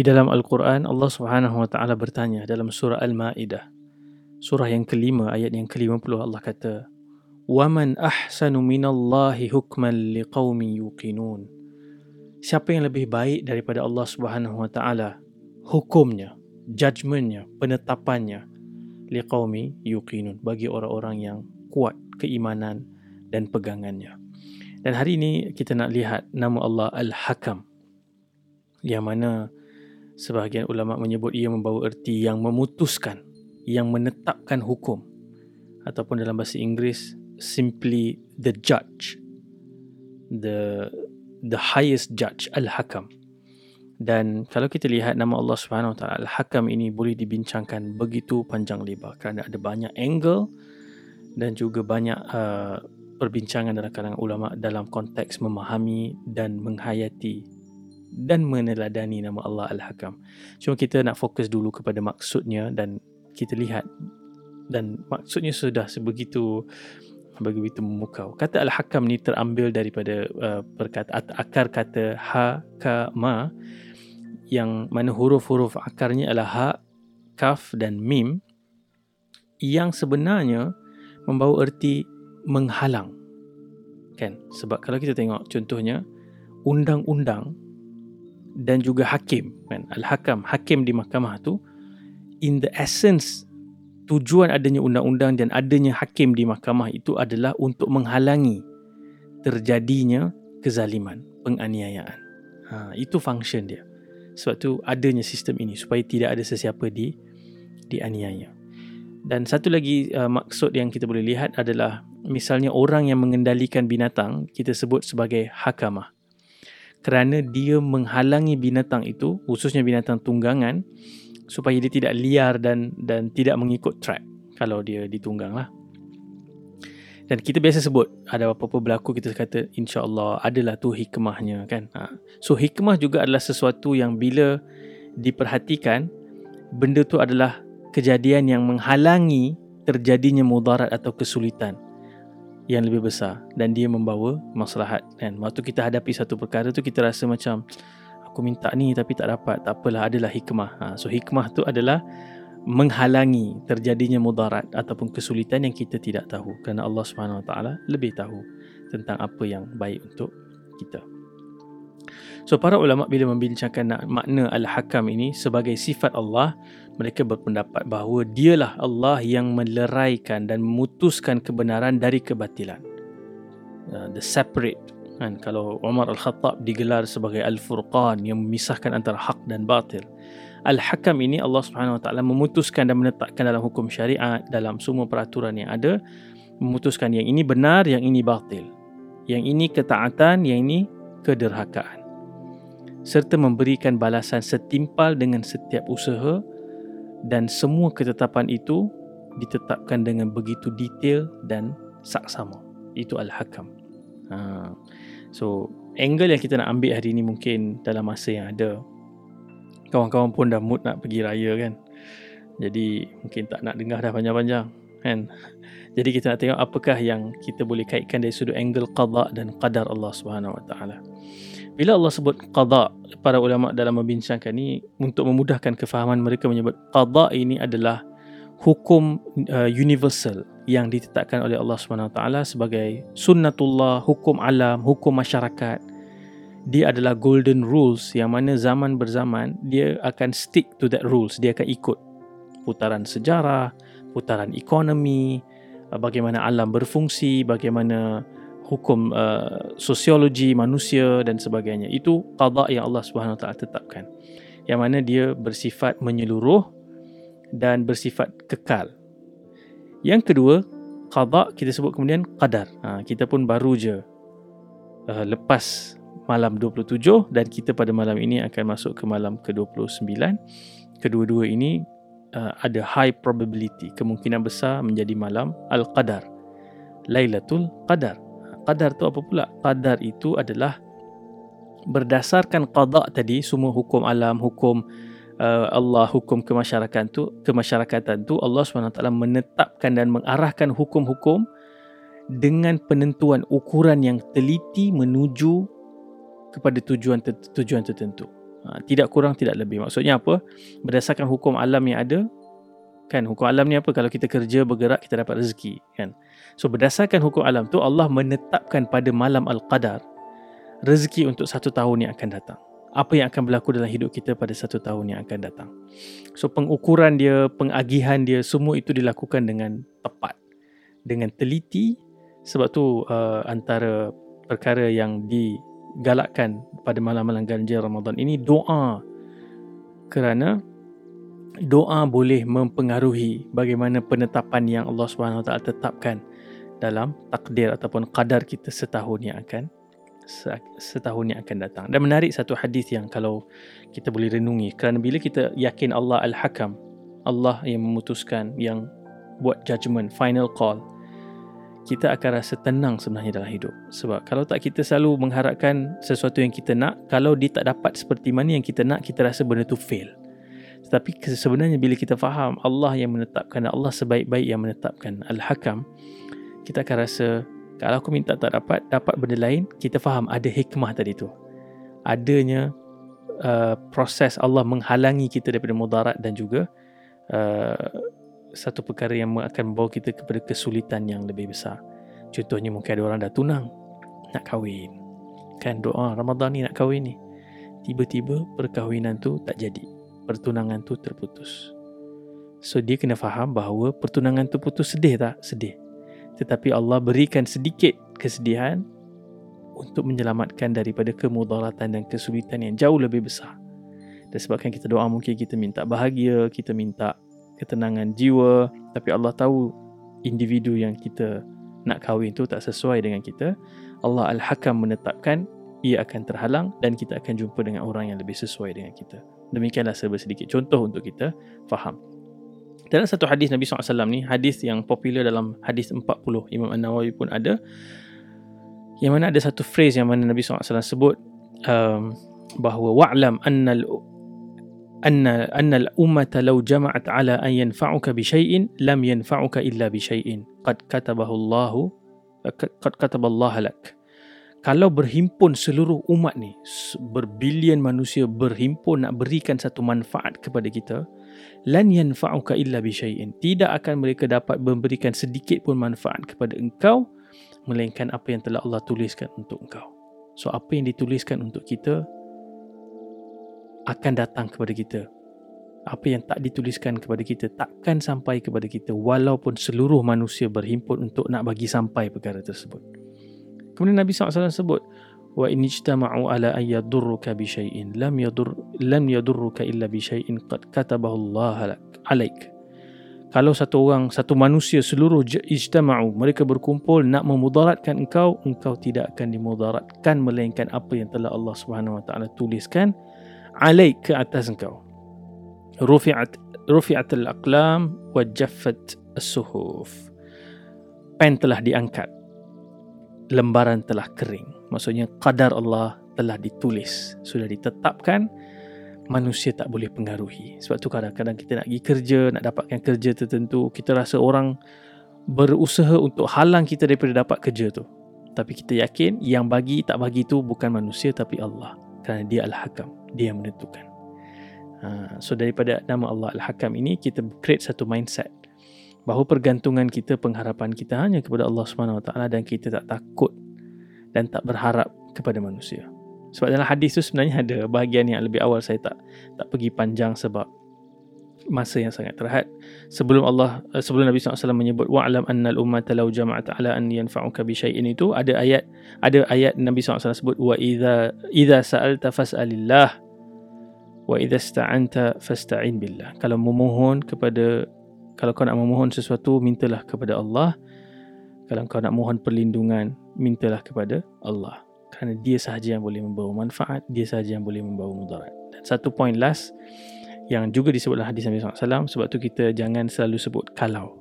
Di dalam Al-Quran Allah Subhanahu wa taala bertanya dalam surah Al-Maidah surah yang kelima ayat yang ke-50 Allah kata Waman ahsanu minallahi hukman liqaumin yuqinun. Siapa yang lebih baik daripada Allah Subhanahu wa taala? Hukumnya judgementnya penetapannya liqaumi yuqinun. Bagi orang-orang yang kuat keimanan dan pegangannya. Dan hari ini kita nak lihat nama Allah Al-Hakam yang mana Sebahagian ulama menyebut ia membawa erti yang memutuskan, yang menetapkan hukum ataupun dalam bahasa Inggeris simply the judge. The the highest judge al-hakam. Dan kalau kita lihat nama Allah Subhanahu taala al-hakam ini boleh dibincangkan begitu panjang lebar kerana ada banyak angle dan juga banyak uh, perbincangan dalam kalangan ulama dalam konteks memahami dan menghayati dan meneladani nama Allah Al-Hakam. Cuma kita nak fokus dulu kepada maksudnya dan kita lihat dan maksudnya sudah sebegitu begitu memukau. Kata Al-Hakam ni terambil daripada uh, perkataan akar kata ha ka ma yang mana huruf-huruf akarnya adalah ha, kaf dan mim yang sebenarnya membawa erti menghalang. Kan? Sebab kalau kita tengok contohnya undang-undang dan juga hakim kan? Al-hakam hakim di mahkamah tu in the essence tujuan adanya undang-undang dan adanya hakim di mahkamah itu adalah untuk menghalangi terjadinya kezaliman penganiayaan. Ha itu function dia. Sebab tu adanya sistem ini supaya tidak ada sesiapa di dianiaya. Dan satu lagi uh, maksud yang kita boleh lihat adalah misalnya orang yang mengendalikan binatang kita sebut sebagai hakamah kerana dia menghalangi binatang itu khususnya binatang tunggangan supaya dia tidak liar dan dan tidak mengikut track kalau dia ditunggang lah. Dan kita biasa sebut ada apa-apa berlaku kita kata insya-Allah adalah tu hikmahnya kan? Ha. so hikmah juga adalah sesuatu yang bila diperhatikan benda tu adalah kejadian yang menghalangi terjadinya mudarat atau kesulitan yang lebih besar. Dan dia membawa maslahat. Kan waktu kita hadapi satu perkara tu kita rasa macam aku minta ni tapi tak dapat. Tak apalah adalah hikmah. Ha, so hikmah tu adalah menghalangi terjadinya mudarat ataupun kesulitan yang kita tidak tahu. Kerana Allah Subhanahu Wa Taala lebih tahu tentang apa yang baik untuk kita. So para ulama bila membincangkan makna al-hakam ini sebagai sifat Allah mereka berpendapat bahawa dialah Allah yang meleraikan dan memutuskan kebenaran dari kebatilan. Uh, the separate kan kalau Umar Al-Khattab digelar sebagai Al-Furqan yang memisahkan antara hak dan batil. Al-Hakam ini Allah Subhanahu Wa Taala memutuskan dan menetapkan dalam hukum syariat dalam semua peraturan yang ada memutuskan yang ini benar, yang ini batil. Yang ini ketaatan, yang ini kederhakaan. Serta memberikan balasan setimpal dengan setiap usaha dan semua ketetapan itu ditetapkan dengan begitu detail dan saksama. Itu Al-Hakam. Ha. So, angle yang kita nak ambil hari ini mungkin dalam masa yang ada. Kawan-kawan pun dah mood nak pergi raya kan. Jadi, mungkin tak nak dengar dah panjang-panjang. Kan? Jadi, kita nak tengok apakah yang kita boleh kaitkan dari sudut angle qada dan qadar Allah Subhanahu Wa Taala. Bila Allah sebut qada, para ulama dalam membincangkan ini untuk memudahkan kefahaman mereka menyebut qada ini adalah hukum uh, universal yang ditetapkan oleh Allah Subhanahu taala sebagai sunnatullah, hukum alam, hukum masyarakat. Dia adalah golden rules yang mana zaman berzaman dia akan stick to that rules, dia akan ikut putaran sejarah, putaran ekonomi, bagaimana alam berfungsi, bagaimana hukum uh, sosiologi manusia dan sebagainya. Itu qada yang Allah Subhanahu taala tetapkan. Yang mana dia bersifat menyeluruh dan bersifat kekal. Yang kedua qada kita sebut kemudian qadar. Ha, kita pun baru je uh, lepas malam 27 dan kita pada malam ini akan masuk ke malam ke-29 kedua-dua ini uh, ada high probability kemungkinan besar menjadi malam al-qadar. Lailatul Qadar qadar tu apa pula? Qadar itu adalah berdasarkan qada tadi semua hukum alam, hukum uh, Allah, hukum kemasyarakatan tu, kemasyarakatan tu Allah SWT menetapkan dan mengarahkan hukum-hukum dengan penentuan ukuran yang teliti menuju kepada tujuan tujuan tertentu. Ha, tidak kurang, tidak lebih. Maksudnya apa? Berdasarkan hukum alam yang ada, kan hukum alam ni apa? Kalau kita kerja, bergerak, kita dapat rezeki. Kan? So berdasarkan hukum alam tu Allah menetapkan pada malam Al-Qadar rezeki untuk satu tahun yang akan datang. Apa yang akan berlaku dalam hidup kita pada satu tahun yang akan datang. So pengukuran dia, pengagihan dia, semua itu dilakukan dengan tepat. Dengan teliti sebab tu uh, antara perkara yang digalakkan pada malam-malam ganjil Ramadan ini doa kerana doa boleh mempengaruhi bagaimana penetapan yang Allah Taala tetapkan dalam takdir ataupun qadar kita setahun yang akan setahun yang akan datang. Dan menarik satu hadis yang kalau kita boleh renungi kerana bila kita yakin Allah Al-Hakam, Allah yang memutuskan, yang buat judgement, final call, kita akan rasa tenang sebenarnya dalam hidup. Sebab kalau tak kita selalu mengharapkan sesuatu yang kita nak, kalau dia tak dapat seperti mana yang kita nak, kita rasa benda tu fail. Tetapi sebenarnya bila kita faham Allah yang menetapkan, Allah sebaik-baik yang menetapkan, Al-Hakam, kita akan rasa kalau aku minta tak dapat, dapat benda lain, kita faham ada hikmah tadi tu. Adanya uh, proses Allah menghalangi kita daripada mudarat dan juga uh, satu perkara yang akan membawa kita kepada kesulitan yang lebih besar. Contohnya mungkin ada orang dah tunang, nak kahwin. Kan doa Ramadan ni nak kahwin ni. Tiba-tiba perkahwinan tu tak jadi. Pertunangan tu terputus. So dia kena faham bahawa pertunangan tu putus sedih tak? Sedih tetapi Allah berikan sedikit kesedihan untuk menyelamatkan daripada kemudaratan dan kesulitan yang jauh lebih besar. Dan sebabkan kita doa mungkin kita minta bahagia, kita minta ketenangan jiwa, tapi Allah tahu individu yang kita nak kahwin tu tak sesuai dengan kita. Allah Al-Hakam menetapkan ia akan terhalang dan kita akan jumpa dengan orang yang lebih sesuai dengan kita. Demikianlah serba sedikit contoh untuk kita faham. Dalam satu hadis Nabi SAW ni, hadis yang popular dalam hadis 40 Imam An-Nawawi pun ada. Yang mana ada satu phrase yang mana Nabi SAW sebut um, bahawa wa'lam anna anna anna al-ummata law jama'at ala an yanfa'uka bi shay'in lam yanfa'uka illa bi shay'in qad katabahu Allah qad kataba Allah lak kalau berhimpun seluruh umat ni berbilion manusia berhimpun nak berikan satu manfaat kepada kita lan yanfa'uka illa bi syai'in. Tidak akan mereka dapat memberikan sedikit pun manfaat kepada engkau melainkan apa yang telah Allah tuliskan untuk engkau. So apa yang dituliskan untuk kita akan datang kepada kita. Apa yang tak dituliskan kepada kita takkan sampai kepada kita walaupun seluruh manusia berhimpun untuk nak bagi sampai perkara tersebut Kemudian Nabi SAW sebut wa in ijtama'u ala an yadurruka bi syai'in lam yadur lam yadurruka illa bi syai'in qad katabahu Allah alaik. Kalau satu orang, satu manusia seluruh ijtama'u, mereka berkumpul nak memudaratkan engkau, engkau tidak akan dimudaratkan melainkan apa yang telah Allah Subhanahu wa taala tuliskan alaik ke atas engkau. Rufi'at rufi'at al-aqlam wa jaffat as-suhuf. Pen telah diangkat lembaran telah kering. Maksudnya qadar Allah telah ditulis, sudah ditetapkan manusia tak boleh pengaruhi. Sebab tu kadang-kadang kita nak pergi kerja, nak dapatkan kerja tertentu, kita rasa orang berusaha untuk halang kita daripada dapat kerja tu. Tapi kita yakin yang bagi tak bagi tu bukan manusia tapi Allah. Kerana dia Al-Hakam, dia yang menentukan. Ha, so daripada nama Allah Al-Hakam ini kita create satu mindset bahawa pergantungan kita, pengharapan kita hanya kepada Allah Subhanahu Wa Taala dan kita tak takut dan tak berharap kepada manusia. Sebab dalam hadis tu sebenarnya ada bahagian yang lebih awal saya tak tak pergi panjang sebab masa yang sangat terhad. Sebelum Allah sebelum Nabi SAW menyebut wa'lam annal ummata law jama'at ala an yanfa'uka bi syai'in itu ada ayat ada ayat Nabi SAW sebut wa idza idza sa'alta fas'alillah wa idza ista'anta fasta'in billah. Kalau memohon kepada kalau kau nak memohon sesuatu mintalah kepada Allah. Kalau kau nak mohon perlindungan mintalah kepada Allah. Kerana dia sahaja yang boleh membawa manfaat dia sahaja yang boleh membawa mudarat. Dan satu point last yang juga disebut dalam hadis Nabi SAW sebab tu kita jangan selalu sebut kalau.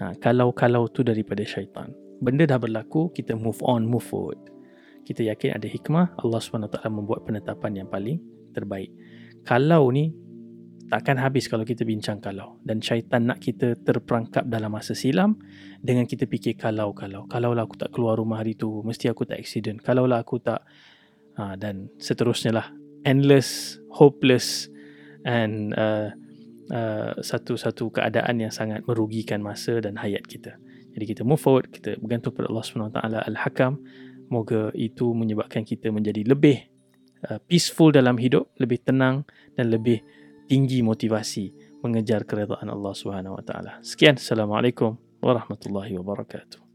Ha, kalau-kalau tu daripada syaitan. Benda dah berlaku kita move on move forward. Kita yakin ada hikmah Allah SWT membuat penetapan yang paling terbaik. Kalau ni takkan habis kalau kita bincang kalau dan syaitan nak kita terperangkap dalam masa silam dengan kita fikir kalau kalau kalau lah aku tak keluar rumah hari tu mesti aku tak accident kalau lah aku tak ha, dan seterusnya lah endless, hopeless and uh, uh, satu-satu keadaan yang sangat merugikan masa dan hayat kita. Jadi kita move forward, kita bergantung pada Allah SWT Al-Hakam. Moga itu menyebabkan kita menjadi lebih uh, peaceful dalam hidup, lebih tenang dan lebih tinggi motivasi mengejar keredaan Allah SWT. Sekian, Assalamualaikum warahmatullahi wabarakatuh.